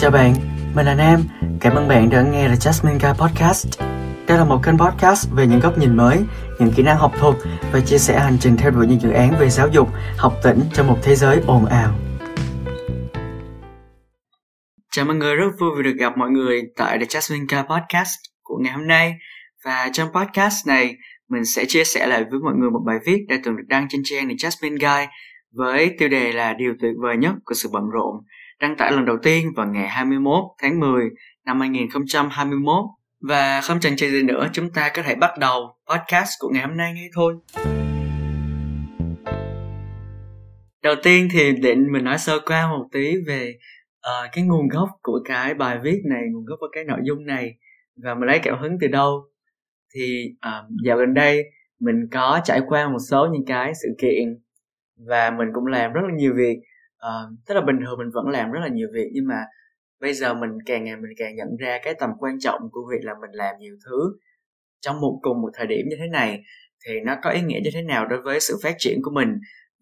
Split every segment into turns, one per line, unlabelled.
Chào bạn, mình là Nam. Cảm ơn bạn đã nghe The Jasmine Guy Podcast. Đây là một kênh podcast về những góc nhìn mới, những kỹ năng học thuật và chia sẻ hành trình theo đuổi những dự án về giáo dục, học tỉnh trong một thế giới ồn ào. Chào mọi người, rất vui vì được gặp mọi người tại The Jasmine Guy Podcast của ngày hôm nay. Và trong podcast này, mình sẽ chia sẻ lại với mọi người một bài viết đã từng được đăng trên trang The Jasmine Guy với tiêu đề là Điều tuyệt vời nhất của sự bận rộn đăng tải lần đầu tiên vào ngày 21 tháng 10 năm 2021. Và không chần chừ gì nữa, chúng ta có thể bắt đầu podcast của ngày hôm nay ngay thôi. Đầu tiên thì định mình nói sơ qua một tí về uh, cái nguồn gốc của cái bài viết này, nguồn gốc của cái nội dung này và mình lấy cảm hứng từ đâu. Thì uh, dạo gần đây mình có trải qua một số những cái sự kiện và mình cũng làm rất là nhiều việc uh, tức là bình thường mình vẫn làm rất là nhiều việc nhưng mà bây giờ mình càng ngày mình càng nhận ra cái tầm quan trọng của việc là mình làm nhiều thứ trong một cùng một thời điểm như thế này thì nó có ý nghĩa như thế nào đối với sự phát triển của mình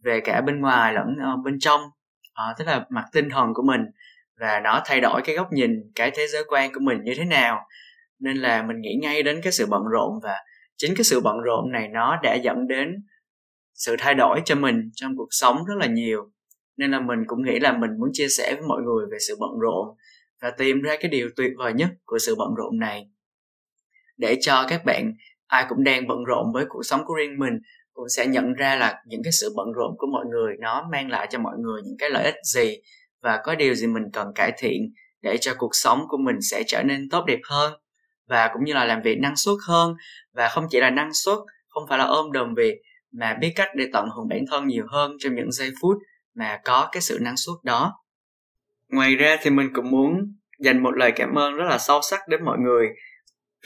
về cả bên ngoài lẫn uh, bên trong. Uh, tức là mặt tinh thần của mình và nó thay đổi cái góc nhìn cái thế giới quan của mình như thế nào. Nên là mình nghĩ ngay đến cái sự bận rộn và chính cái sự bận rộn này nó đã dẫn đến sự thay đổi cho mình trong cuộc sống rất là nhiều nên là mình cũng nghĩ là mình muốn chia sẻ với mọi người về sự bận rộn và tìm ra cái điều tuyệt vời nhất của sự bận rộn này. Để cho các bạn ai cũng đang bận rộn với cuộc sống của riêng mình cũng sẽ nhận ra là những cái sự bận rộn của mọi người nó mang lại cho mọi người những cái lợi ích gì và có điều gì mình cần cải thiện để cho cuộc sống của mình sẽ trở nên tốt đẹp hơn và cũng như là làm việc năng suất hơn. Và không chỉ là năng suất, không phải là ôm đồm việc mà biết cách để tận hưởng bản thân nhiều hơn trong những giây phút mà có cái sự năng suất đó. Ngoài ra thì mình cũng muốn dành một lời cảm ơn rất là sâu sắc đến mọi người.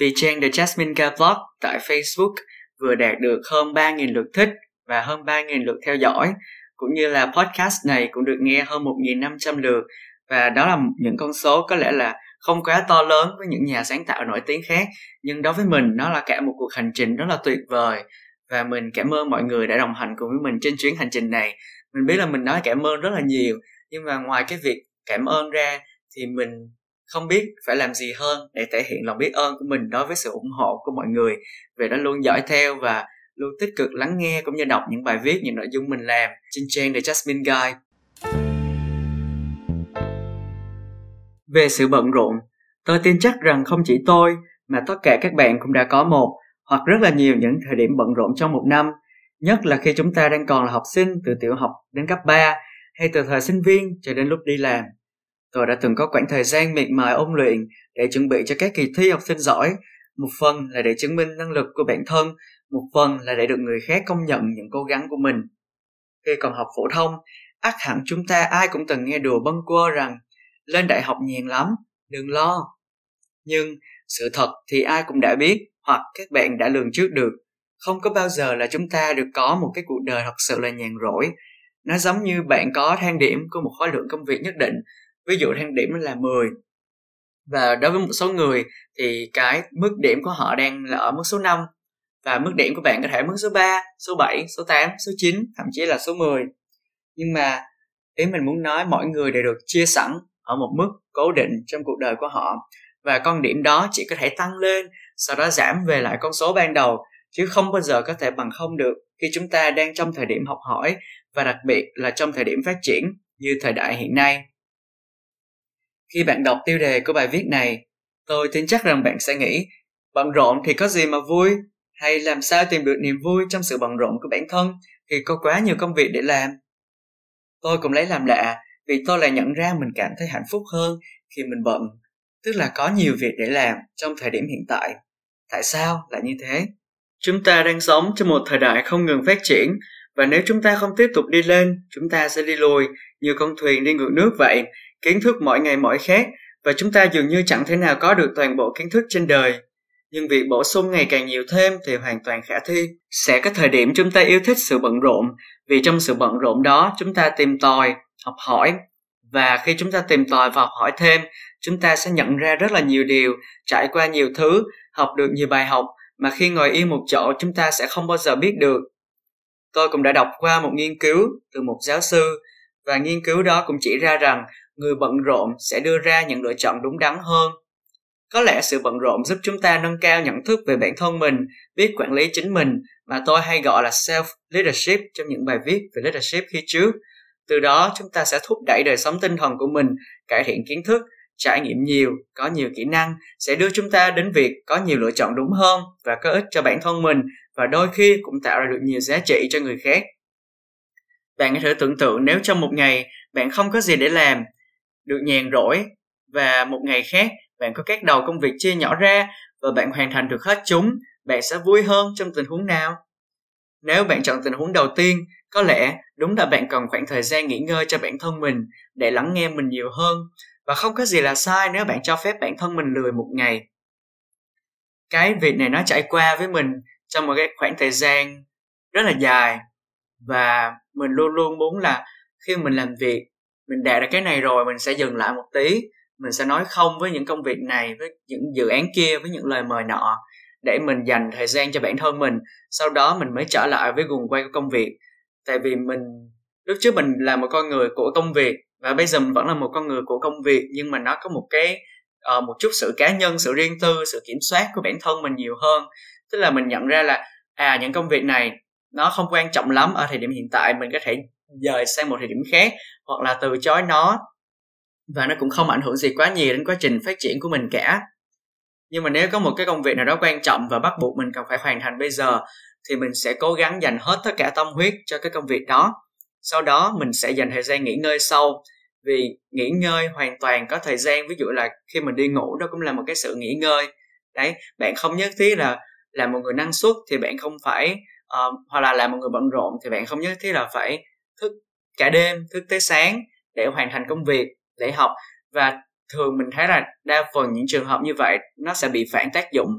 Vì trang The Jasmine K Vlog tại Facebook vừa đạt được hơn 3.000 lượt thích và hơn 3.000 lượt theo dõi, cũng như là podcast này cũng được nghe hơn 1.500 lượt. Và đó là những con số có lẽ là không quá to lớn với những nhà sáng tạo nổi tiếng khác, nhưng đối với mình nó là cả một cuộc hành trình rất là tuyệt vời. Và mình cảm ơn mọi người đã đồng hành cùng với mình trên chuyến hành trình này mình biết là mình nói cảm ơn rất là nhiều nhưng mà ngoài cái việc cảm ơn ra thì mình không biết phải làm gì hơn để thể hiện lòng biết ơn của mình đối với sự ủng hộ của mọi người về đã luôn dõi theo và luôn tích cực lắng nghe cũng như đọc những bài viết những nội dung mình làm trên trang The Jasmine Guide. Về sự bận rộn, tôi tin chắc rằng không chỉ tôi mà tất cả các bạn cũng đã có một hoặc rất là nhiều những thời điểm bận rộn trong một năm Nhất là khi chúng ta đang còn là học sinh từ tiểu học đến cấp 3 hay từ thời sinh viên cho đến lúc đi làm. Tôi đã từng có khoảng thời gian miệt mài ôn luyện để chuẩn bị cho các kỳ thi học sinh giỏi. Một phần là để chứng minh năng lực của bản thân, một phần là để được người khác công nhận những cố gắng của mình. Khi còn học phổ thông, ác hẳn chúng ta ai cũng từng nghe đùa bâng quơ rằng lên đại học nhàn lắm, đừng lo. Nhưng sự thật thì ai cũng đã biết hoặc các bạn đã lường trước được không có bao giờ là chúng ta được có một cái cuộc đời thật sự là nhàn rỗi. Nó giống như bạn có thang điểm của một khối lượng công việc nhất định. Ví dụ thang điểm là 10 và đối với một số người thì cái mức điểm của họ đang là ở mức số 5 và mức điểm của bạn có thể mức số 3, số 7, số 8, số 9, thậm chí là số 10. Nhưng mà ý mình muốn nói mỗi người đều được chia sẵn ở một mức cố định trong cuộc đời của họ. Và con điểm đó chỉ có thể tăng lên sau đó giảm về lại con số ban đầu chứ không bao giờ có thể bằng không được khi chúng ta đang trong thời điểm học hỏi và đặc biệt là trong thời điểm phát triển như thời đại hiện nay. Khi bạn đọc tiêu đề của bài viết này, tôi tin chắc rằng bạn sẽ nghĩ bận rộn thì có gì mà vui hay làm sao tìm được niềm vui trong sự bận rộn của bản thân khi có quá nhiều công việc để làm. Tôi cũng lấy làm lạ vì tôi lại nhận ra mình cảm thấy hạnh phúc hơn khi mình bận, tức là có nhiều việc để làm trong thời điểm hiện tại. Tại sao lại như thế? Chúng ta đang sống trong một thời đại không ngừng phát triển và nếu chúng ta không tiếp tục đi lên, chúng ta sẽ đi lùi như con thuyền đi ngược nước vậy. Kiến thức mỗi ngày mỗi khác và chúng ta dường như chẳng thể nào có được toàn bộ kiến thức trên đời. Nhưng việc bổ sung ngày càng nhiều thêm thì hoàn toàn khả thi. Sẽ có thời điểm chúng ta yêu thích sự bận rộn, vì trong sự bận rộn đó chúng ta tìm tòi, học hỏi. Và khi chúng ta tìm tòi và học hỏi thêm, chúng ta sẽ nhận ra rất là nhiều điều, trải qua nhiều thứ, học được nhiều bài học mà khi ngồi yên một chỗ, chúng ta sẽ không bao giờ biết được. Tôi cũng đã đọc qua một nghiên cứu từ một giáo sư, và nghiên cứu đó cũng chỉ ra rằng người bận rộn sẽ đưa ra những lựa chọn đúng đắn hơn có lẽ sự bận rộn giúp chúng ta nâng cao nhận thức về bản thân mình, biết quản lý chính mình, mà tôi hay gọi là self leadership trong những bài viết về leadership khi trước từ đó, chúng ta sẽ thúc đẩy đời sống tinh thần của mình, cải thiện kiến thức trải nghiệm nhiều, có nhiều kỹ năng sẽ đưa chúng ta đến việc có nhiều lựa chọn đúng hơn và có ích cho bản thân mình và đôi khi cũng tạo ra được nhiều giá trị cho người khác. Bạn có thể tưởng tượng nếu trong một ngày bạn không có gì để làm, được nhàn rỗi và một ngày khác bạn có các đầu công việc chia nhỏ ra và bạn hoàn thành được hết chúng, bạn sẽ vui hơn trong tình huống nào? Nếu bạn chọn tình huống đầu tiên, có lẽ đúng là bạn cần khoảng thời gian nghỉ ngơi cho bản thân mình để lắng nghe mình nhiều hơn và không có gì là sai nếu bạn cho phép bản thân mình lười một ngày. Cái việc này nó trải qua với mình trong một cái khoảng thời gian rất là dài. Và mình luôn luôn muốn là khi mình làm việc, mình đạt được cái này rồi, mình sẽ dừng lại một tí. Mình sẽ nói không với những công việc này, với những dự án kia, với những lời mời nọ để mình dành thời gian cho bản thân mình. Sau đó mình mới trở lại với guồng quay của công việc. Tại vì mình, lúc trước mình là một con người của công việc và bây giờ mình vẫn là một con người của công việc nhưng mà nó có một cái uh, một chút sự cá nhân sự riêng tư sự kiểm soát của bản thân mình nhiều hơn. Tức là mình nhận ra là à những công việc này nó không quan trọng lắm ở thời điểm hiện tại mình có thể dời sang một thời điểm khác hoặc là từ chối nó. Và nó cũng không ảnh hưởng gì quá nhiều đến quá trình phát triển của mình cả. Nhưng mà nếu có một cái công việc nào đó quan trọng và bắt buộc mình cần phải hoàn thành bây giờ thì mình sẽ cố gắng dành hết tất cả tâm huyết cho cái công việc đó sau đó mình sẽ dành thời gian nghỉ ngơi sau. Vì nghỉ ngơi hoàn toàn có thời gian ví dụ là khi mình đi ngủ đó cũng là một cái sự nghỉ ngơi. Đấy bạn không nhất thiết là là một người năng suất thì bạn không phải uh, hoặc là là một người bận rộn thì bạn không nhất thiết là phải thức cả đêm thức tới sáng để hoàn thành công việc để học. Và thường mình thấy là đa phần những trường hợp như vậy nó sẽ bị phản tác dụng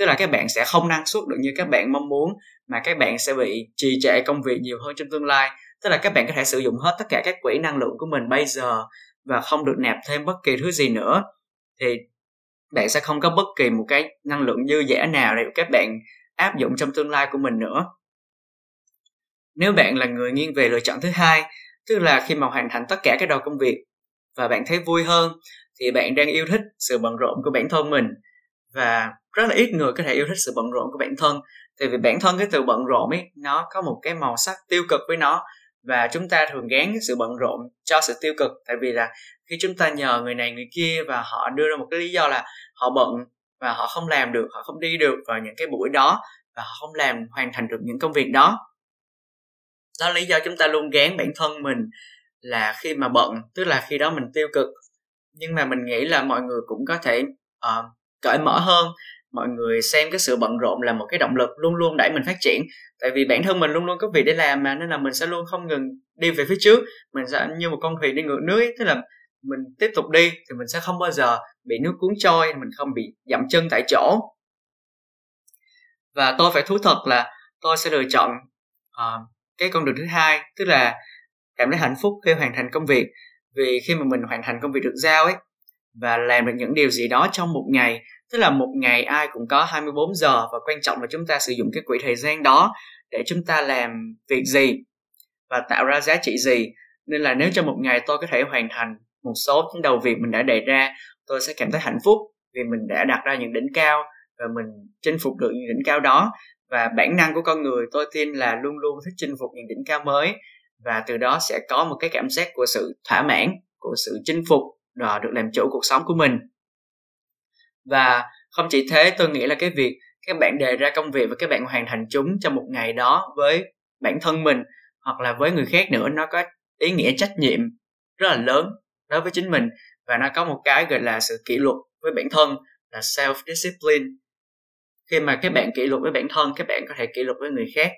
tức là các bạn sẽ không năng suất được như các bạn mong muốn mà các bạn sẽ bị trì trệ công việc nhiều hơn trong tương lai tức là các bạn có thể sử dụng hết tất cả các quỹ năng lượng của mình bây giờ và không được nạp thêm bất kỳ thứ gì nữa. Thì bạn sẽ không có bất kỳ một cái năng lượng dư giả nào để các bạn áp dụng trong tương lai của mình nữa. Nếu bạn là người nghiêng về lựa chọn thứ hai, tức là khi mà hoàn thành tất cả các đầu công việc và bạn thấy vui hơn, thì bạn đang yêu thích sự bận rộn của bản thân mình và rất là ít người có thể yêu thích sự bận rộn của bản thân. Tại vì bản thân cái từ bận rộn ấy, nó có một cái màu sắc tiêu cực với nó và chúng ta thường gán cái sự bận rộn cho sự tiêu cực. Tại vì là khi chúng ta nhờ người này người kia và họ đưa ra một cái lý do là họ bận và họ không làm được họ không đi được vào những cái buổi đó và họ không làm hoàn thành được những công việc đó. Đó là lý do chúng ta luôn gán bản thân mình là khi mà bận tức là khi đó mình tiêu cực. Nhưng mà mình nghĩ là mọi người cũng có thể uh, cởi mở hơn mọi người xem cái sự bận rộn là một cái động lực luôn luôn đẩy mình phát triển. Tại vì bản thân mình luôn luôn có việc để làm mà nên là mình sẽ luôn không ngừng đi về phía trước. Mình sẽ như một con thuyền đi ngược nước tức là mình tiếp tục đi thì mình sẽ không bao giờ bị nước cuốn trôi mình không bị dậm chân tại chỗ. Và tôi phải thú thật là tôi sẽ lựa chọn uh, cái con đường thứ hai tức là cảm thấy hạnh phúc khi hoàn thành công việc. Vì khi mà mình hoàn thành công việc được giao ấy và làm được những điều gì đó trong một ngày tức là một ngày ai cũng có 24 giờ và quan trọng là chúng ta sử dụng cái quỹ thời gian đó để chúng ta làm việc gì và tạo ra giá trị gì. Nên là nếu trong một ngày tôi có thể hoàn thành một số những đầu việc mình đã đề ra, tôi sẽ cảm thấy hạnh phúc vì mình đã đặt ra những đỉnh cao và mình chinh phục được những đỉnh cao đó. Và bản năng của con người tôi tin là luôn luôn thích chinh phục những đỉnh cao mới và từ đó sẽ có một cái cảm giác của sự thỏa mãn, của sự chinh phục và được làm chủ cuộc sống của mình và không chỉ thế, tôi nghĩ là cái việc các bạn đề ra công việc và các bạn hoàn thành chúng trong một ngày đó với bản thân mình hoặc là với người khác nữa, nó có ý nghĩa trách nhiệm rất là lớn đối với chính mình. Và nó có một cái gọi là sự kỷ luật với bản thân là self discipline khi mà các bạn kỷ luật với bản thân, các bạn có thể kỷ luật với người khác.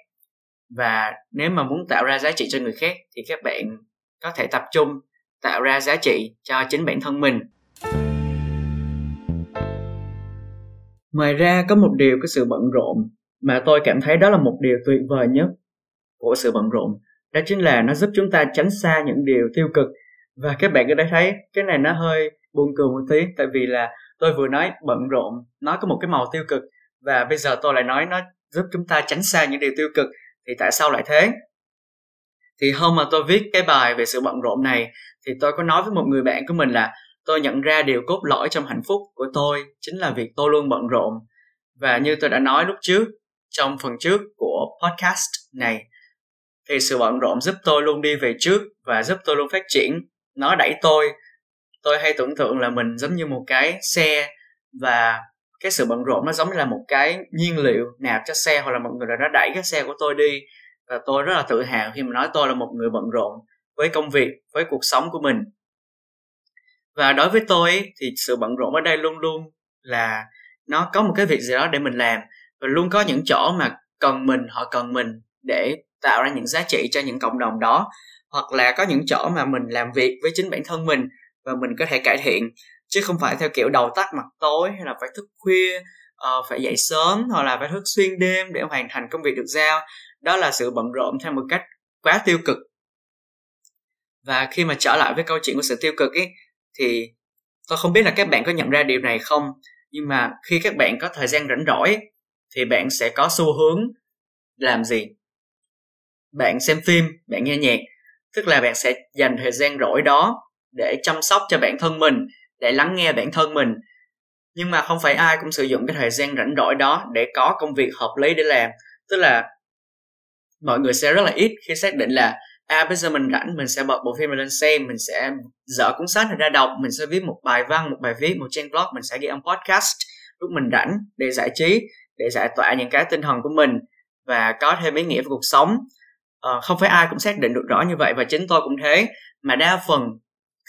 Và nếu mà muốn tạo ra giá trị cho người khác thì các bạn có thể tập trung, tạo ra giá trị cho chính bản thân mình ngoài ra có một điều cái sự bận rộn mà tôi cảm thấy đó là một điều tuyệt vời nhất của sự bận rộn. Đó chính là nó giúp chúng ta tránh xa những điều tiêu cực. Và các bạn có thể thấy, cái này nó hơi buồn cười một tí, tại vì là tôi vừa nói bận rộn, nó có một cái màu tiêu cực, và bây giờ tôi lại nói nó giúp chúng ta tránh xa những điều tiêu cực. Thì tại sao lại thế? Thì hôm mà tôi viết cái bài về sự bận rộn này, thì tôi có nói với một người bạn của mình là tôi nhận ra điều cốt lõi trong hạnh phúc của tôi chính là việc tôi luôn bận rộn. Và như tôi đã nói lúc trước, trong phần trước của podcast này, thì sự bận rộn giúp tôi luôn đi về trước và giúp tôi luôn phát triển. Nó đẩy tôi. Tôi hay tưởng tượng là mình giống như một cái xe và cái sự bận rộn nó giống như là một cái nhiên liệu nạp cho xe hoặc là một người đã đẩy cái xe của tôi đi. Và tôi rất là tự hào khi mà nói tôi là một người bận rộn với công việc, với cuộc sống của mình và đối với tôi thì sự bận rộn ở đây luôn luôn là nó có một cái việc gì đó để mình làm. Và luôn có những chỗ mà cần mình họ cần mình để tạo ra những giá trị cho những cộng đồng đó. Hoặc là có những chỗ mà mình làm việc với chính bản thân mình và mình có thể cải thiện. Chứ không phải theo kiểu đầu tắt mặt tối hay là phải thức khuya uh, phải dậy sớm hoặc là phải thức xuyên đêm để hoàn thành công việc được giao. Đó là sự bận rộn theo một cách quá tiêu cực. Và khi mà trở lại với câu chuyện của sự tiêu cực ấy thì tôi không biết là các bạn có nhận ra điều này không, nhưng mà khi các bạn có thời gian rảnh rỗi, thì bạn sẽ có xu hướng làm gì? Bạn xem phim, bạn nghe nhạc, tức là bạn sẽ dành thời gian rỗi đó để chăm sóc cho bản thân mình, để lắng nghe bản thân mình. Nhưng mà không phải ai cũng sử dụng cái thời gian rảnh rỗi đó để có công việc hợp lý để làm. Tức là mọi người sẽ rất là ít khi xác định là à bây giờ mình rảnh mình sẽ bật bộ phim mình lên xem mình sẽ dở cuốn sách ra đọc mình sẽ viết một bài văn một bài viết một trang blog mình sẽ ghi âm podcast. Lúc mình rảnh để giải trí để giải tỏa những cái tinh thần của mình và có thêm ý nghĩa về cuộc sống. À, không phải ai cũng xác định được rõ như vậy và chính tôi cũng thế. Mà đa phần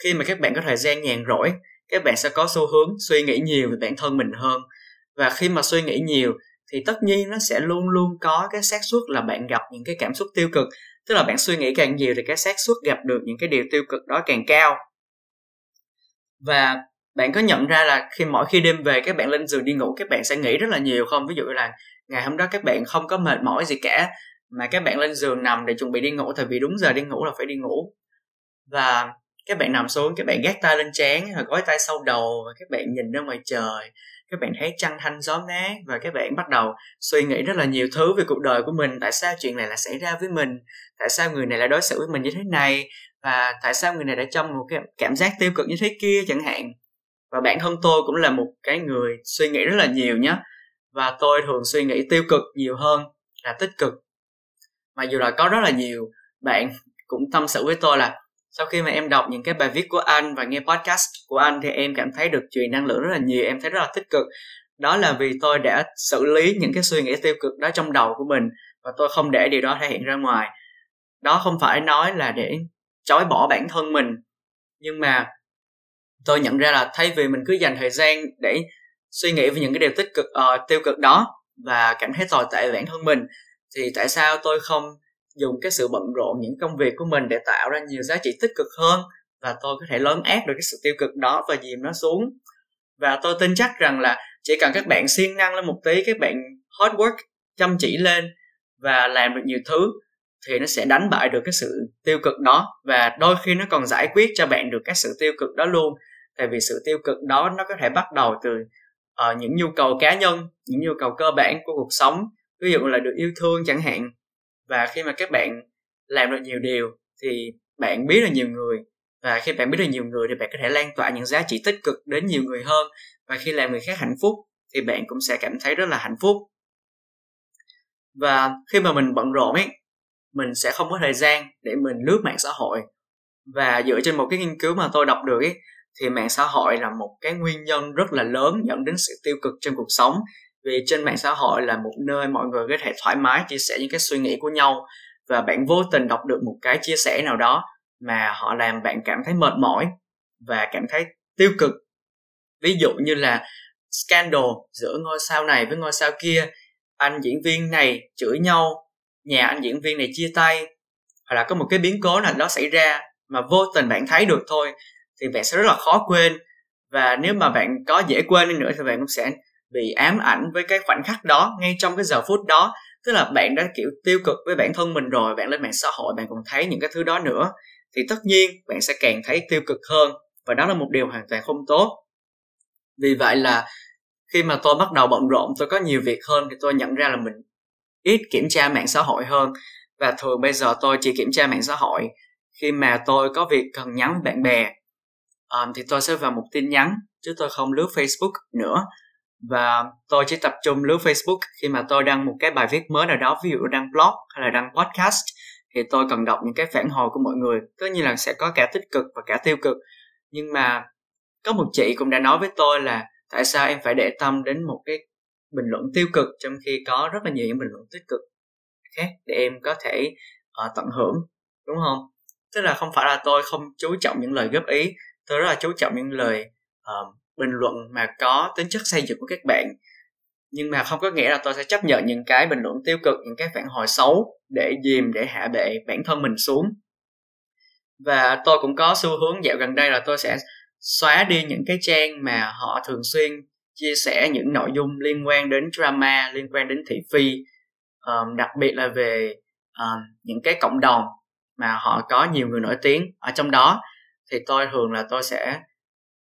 khi mà các bạn có thời gian nhàn rỗi các bạn sẽ có xu hướng suy nghĩ nhiều về bản thân mình hơn. Và khi mà suy nghĩ nhiều thì tất nhiên nó sẽ luôn luôn có cái xác suất là bạn gặp những cái cảm xúc tiêu cực tức là bạn suy nghĩ càng nhiều thì cái xác suất gặp được những cái điều tiêu cực đó càng cao. Và bạn có nhận ra là khi mỗi khi đêm về các bạn lên giường đi ngủ, các bạn sẽ nghĩ rất là nhiều không? Ví dụ là ngày hôm đó các bạn không có mệt mỏi gì cả, mà các bạn lên giường nằm để chuẩn bị đi ngủ, tại vì đúng giờ đi ngủ là phải đi ngủ. Và các bạn nằm xuống, các bạn gác tay lên trán rồi gói tay sau đầu và các bạn nhìn ra ngoài trời. Các bạn thấy trăng thanh gió mát và các bạn bắt đầu suy nghĩ rất là nhiều thứ về cuộc đời của mình. Tại sao chuyện này lại xảy ra với mình? Tại sao người này lại đối xử với mình như thế này? Và tại sao người này đã trong một cái cảm giác tiêu cực như thế kia chẳng hạn? Và bản thân tôi cũng là một cái người suy nghĩ rất là nhiều nhé và tôi thường suy nghĩ tiêu cực nhiều hơn là tích cực. Mà dù là có rất là nhiều bạn cũng tâm sự với tôi là sau khi mà em đọc những cái bài viết của anh và nghe podcast của anh thì em cảm thấy được truyền năng lượng rất là nhiều em thấy rất là tích cực. Đó là vì tôi đã xử lý những cái suy nghĩ tiêu cực đó trong đầu của mình và tôi không để điều đó thể hiện ra ngoài. Đó không phải nói là để chối bỏ bản thân mình nhưng mà tôi nhận ra là thay vì mình cứ dành thời gian để suy nghĩ về những cái điều tích cực uh, tiêu cực đó và cảm thấy tồi tệ về bản thân mình thì tại sao tôi không dùng cái sự bận rộn những công việc của mình để tạo ra nhiều giá trị tích cực hơn và tôi có thể lớn ác được cái sự tiêu cực đó và dìm nó xuống. Và tôi tin chắc rằng là chỉ cần các bạn siêng năng lên một tí các bạn hard work chăm chỉ lên và làm được nhiều thứ thì nó sẽ đánh bại được cái sự tiêu cực đó và đôi khi nó còn giải quyết cho bạn được cái sự tiêu cực đó luôn. Tại vì sự tiêu cực đó nó có thể bắt đầu từ uh, những nhu cầu cá nhân những nhu cầu cơ bản của cuộc sống ví dụ là được yêu thương chẳng hạn và khi mà các bạn làm được nhiều điều thì bạn biết được nhiều người. Và khi bạn biết được nhiều người thì bạn có thể lan tỏa những giá trị tích cực đến nhiều người hơn. Và khi làm người khác hạnh phúc thì bạn cũng sẽ cảm thấy rất là hạnh phúc. Và khi mà mình bận rộn ấy, mình sẽ không có thời gian để mình lướt mạng xã hội. Và dựa trên một cái nghiên cứu mà tôi đọc được ấy, thì mạng xã hội là một cái nguyên nhân rất là lớn dẫn đến sự tiêu cực trong cuộc sống vì trên mạng xã hội là một nơi mọi người có thể thoải mái chia sẻ những cái suy nghĩ của nhau và bạn vô tình đọc được một cái chia sẻ nào đó mà họ làm bạn cảm thấy mệt mỏi và cảm thấy tiêu cực. Ví dụ như là scandal giữa ngôi sao này với ngôi sao kia, anh diễn viên này chửi nhau, nhà anh diễn viên này chia tay, hoặc là có một cái biến cố nào đó xảy ra mà vô tình bạn thấy được thôi thì bạn sẽ rất là khó quên. Và nếu mà bạn có dễ quên đi nữa thì bạn cũng sẽ bị ám ảnh với cái khoảnh khắc đó ngay trong cái giờ phút đó. Tức là bạn đã kiểu tiêu cực với bản thân mình rồi bạn lên mạng xã hội bạn còn thấy những cái thứ đó nữa thì tất nhiên bạn sẽ càng thấy tiêu cực hơn và đó là một điều hoàn toàn không tốt. Vì vậy là khi mà tôi bắt đầu bận rộn tôi có nhiều việc hơn thì tôi nhận ra là mình ít kiểm tra mạng xã hội hơn. Và thường bây giờ tôi chỉ kiểm tra mạng xã hội khi mà tôi có việc cần nhắn với bạn bè um, thì tôi sẽ vào một tin nhắn chứ tôi không lướt Facebook nữa và tôi chỉ tập trung lướt Facebook khi mà tôi đăng một cái bài viết mới nào đó ví dụ đăng blog hay là đăng podcast thì tôi cần đọc những cái phản hồi của mọi người. Tất nhiên là sẽ có cả tích cực và cả tiêu cực. Nhưng mà có một chị cũng đã nói với tôi là tại sao em phải để tâm đến một cái bình luận tiêu cực trong khi có rất là nhiều những bình luận tích cực khác để em có thể uh, tận hưởng đúng không? Tức là không phải là tôi không chú trọng những lời góp ý tôi rất là chú trọng những lời uh, bình luận mà có tính chất xây dựng của các bạn. Nhưng mà không có nghĩa là tôi sẽ chấp nhận những cái bình luận tiêu cực những cái phản hồi xấu để dìm để hạ bệ bản thân mình xuống. Và tôi cũng có xu hướng dạo gần đây là tôi sẽ xóa đi những cái trang mà họ thường xuyên chia sẻ những nội dung liên quan đến drama liên quan đến thị phi um, đặc biệt là về um, những cái cộng đồng mà họ có nhiều người nổi tiếng ở trong đó. Thì tôi thường là tôi sẽ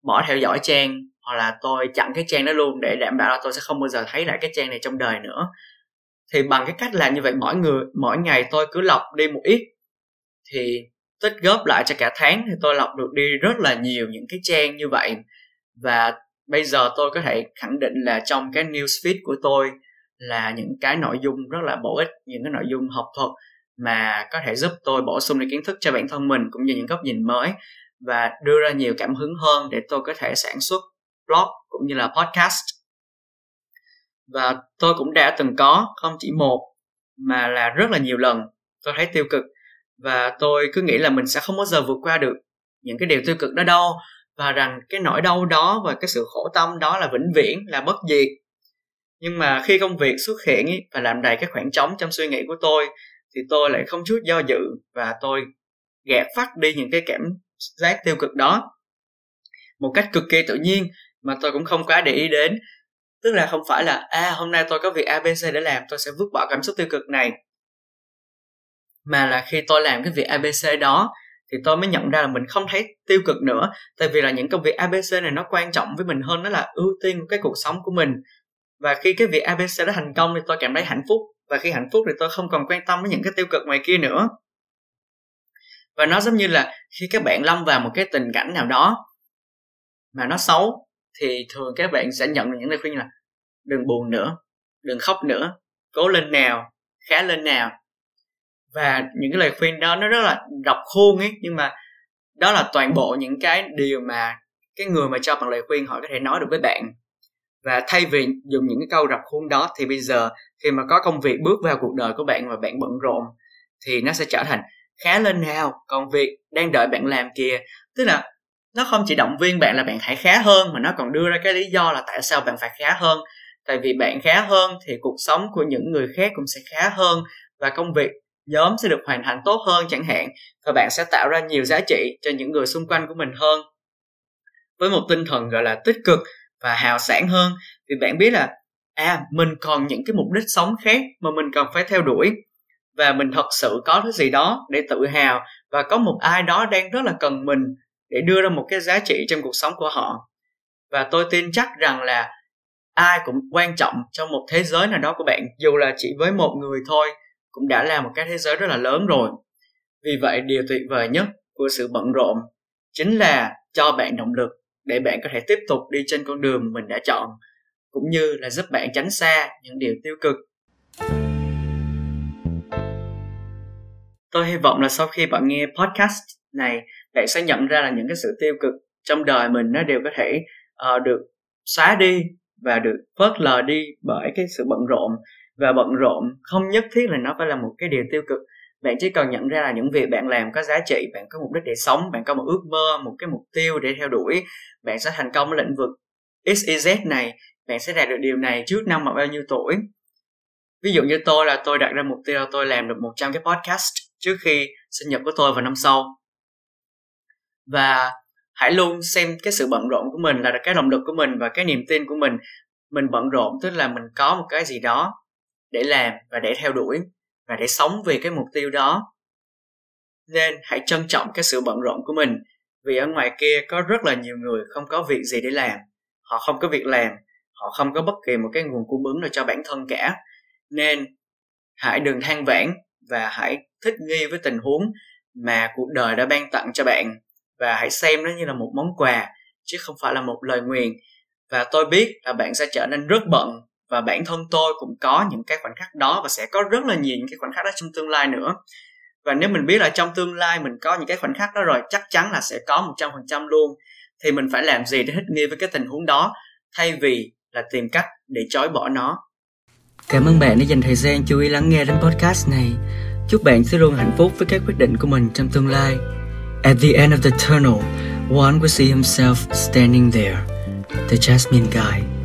bỏ theo dõi trang hoặc là tôi chặn cái trang đó luôn để đảm bảo là tôi sẽ không bao giờ thấy lại cái trang này trong đời nữa. Thì bằng cái cách làm như vậy, mỗi người, mỗi ngày tôi cứ lọc đi một ít. Thì tích góp lại cho cả tháng thì tôi lọc được đi rất là nhiều những cái trang như vậy. Và bây giờ tôi có thể khẳng định là trong cái newsfeed của tôi là những cái nội dung rất là bổ ích, những cái nội dung học thuật mà có thể giúp tôi bổ sung được kiến thức cho bản thân mình cũng như những góc nhìn mới và đưa ra nhiều cảm hứng hơn để tôi có thể sản xuất blog cũng như là podcast. Và tôi cũng đã từng có không chỉ một mà là rất là nhiều lần tôi thấy tiêu cực. Và tôi cứ nghĩ là mình sẽ không bao giờ vượt qua được những cái điều tiêu cực đó đâu và rằng cái nỗi đau đó và cái sự khổ tâm đó là vĩnh viễn là bất diệt. Nhưng mà khi công việc xuất hiện ý, và làm đầy cái khoảng trống trong suy nghĩ của tôi thì tôi lại không chút do dự và tôi gạt phát đi những cái cảm giác tiêu cực đó. Một cách cực kỳ tự nhiên mà tôi cũng không quá để ý đến. Tức là không phải là à hôm nay tôi có việc abc để làm, tôi sẽ vứt bỏ cảm xúc tiêu cực này. Mà là khi tôi làm cái việc abc đó, thì tôi mới nhận ra là mình không thấy tiêu cực nữa. Tại vì là những công việc abc này nó quan trọng với mình hơn, nó là ưu tiên của cái cuộc sống của mình. Và khi cái việc abc đó thành công thì tôi cảm thấy hạnh phúc. Và khi hạnh phúc thì tôi không còn quan tâm với những cái tiêu cực ngoài kia nữa và nó giống như là khi các bạn lâm vào một cái tình cảnh nào đó mà nó xấu, thì thường các bạn sẽ nhận được những lời khuyên là đừng buồn nữa, đừng khóc nữa, cố lên nào, khá lên nào. Và những cái lời khuyên đó nó rất là độc khuôn ấy, nhưng mà đó là toàn bộ những cái điều mà cái người mà cho bằng lời khuyên họ có thể nói được với bạn. Và thay vì dùng những cái câu rập khuôn đó, thì bây giờ khi mà có công việc bước vào cuộc đời của bạn và bạn bận rộn, thì nó sẽ trở thành khá lên nào còn việc đang đợi bạn làm kìa, tức là nó không chỉ động viên bạn là bạn hãy khá hơn, mà nó còn đưa ra cái lý do là tại sao bạn phải khá hơn. Tại vì bạn khá hơn thì cuộc sống của những người khác cũng sẽ khá hơn và công việc nhóm sẽ được hoàn thành tốt hơn chẳng hạn, và bạn sẽ tạo ra nhiều giá trị cho những người xung quanh của mình hơn. Với một tinh thần, gọi là, tích cực và hào sản hơn vì bạn biết là à mình còn những cái mục đích sống khác mà mình cần phải theo đuổi và mình thật sự có thứ gì đó để tự hào. Và có một ai đó đang rất là cần mình để đưa ra một cái giá trị trong cuộc sống của họ. Và tôi tin chắc rằng là ai cũng quan trọng trong một thế giới nào đó của bạn. Dù là chỉ với một người thôi, cũng đã là một cái thế giới rất là lớn rồi. Vì vậy, điều tuyệt vời nhất của sự bận rộn chính là cho bạn động lực để bạn có thể tiếp tục đi trên con đường mình đã chọn, cũng như là giúp bạn tránh xa những điều tiêu cực tôi hy vọng là sau khi bạn nghe podcast này bạn sẽ nhận ra là những cái sự tiêu cực trong đời mình nó đều có thể uh, được xóa đi và được phớt lờ đi bởi cái sự bận rộn. Và bận rộn không nhất thiết là nó phải là một cái điều tiêu cực. Bạn chỉ cần nhận ra là những việc bạn làm có giá trị bạn có mục đích để sống bạn có một ước mơ một cái mục tiêu để theo đuổi bạn sẽ thành công ở lĩnh vực xyz này. Bạn sẽ đạt được điều này trước năm mà bao nhiêu tuổi. Ví dụ như tôi là tôi đặt ra mục tiêu tôi làm được 100 cái podcast trước khi sinh nhật của tôi vào năm sau. Và hãy luôn xem cái sự bận rộn của mình là cái động lực của mình và cái niềm tin của mình. Mình bận rộn, tức là mình có một cái gì đó để làm và để theo đuổi và để sống vì cái mục tiêu đó. Nên hãy trân trọng cái sự bận rộn của mình, vì ở ngoài kia có rất là nhiều người không có việc gì để làm. Họ không có việc làm, họ không có bất kỳ một cái nguồn cung ứng nào cho bản thân cả. Nên hãy đừng than vãn và hãy thích nghi với tình huống mà cuộc đời đã ban tặng cho bạn. Và hãy xem nó như là một món quà, chứ không phải là một lời nguyền. Và tôi biết là bạn sẽ trở nên rất bận, và bản thân tôi cũng có những cái khoảnh khắc đó và sẽ có rất là nhiều những cái khoảnh khắc đó trong tương lai nữa. Và nếu mình biết là trong tương lai mình có những cái khoảnh khắc đó rồi, chắc chắn là sẽ có một trăm phần trăm luôn. Thì mình phải làm gì để thích nghi với cái tình huống đó, thay vì là tìm cách để chối bỏ nó? Cảm ơn bạn đã dành thời gian chú ý lắng nghe đến podcast này chúc bạn sẽ luôn hạnh phúc với các quyết định của mình trong tương lai. At the end of the tunnel, one will see himself standing there, the jasmine guy.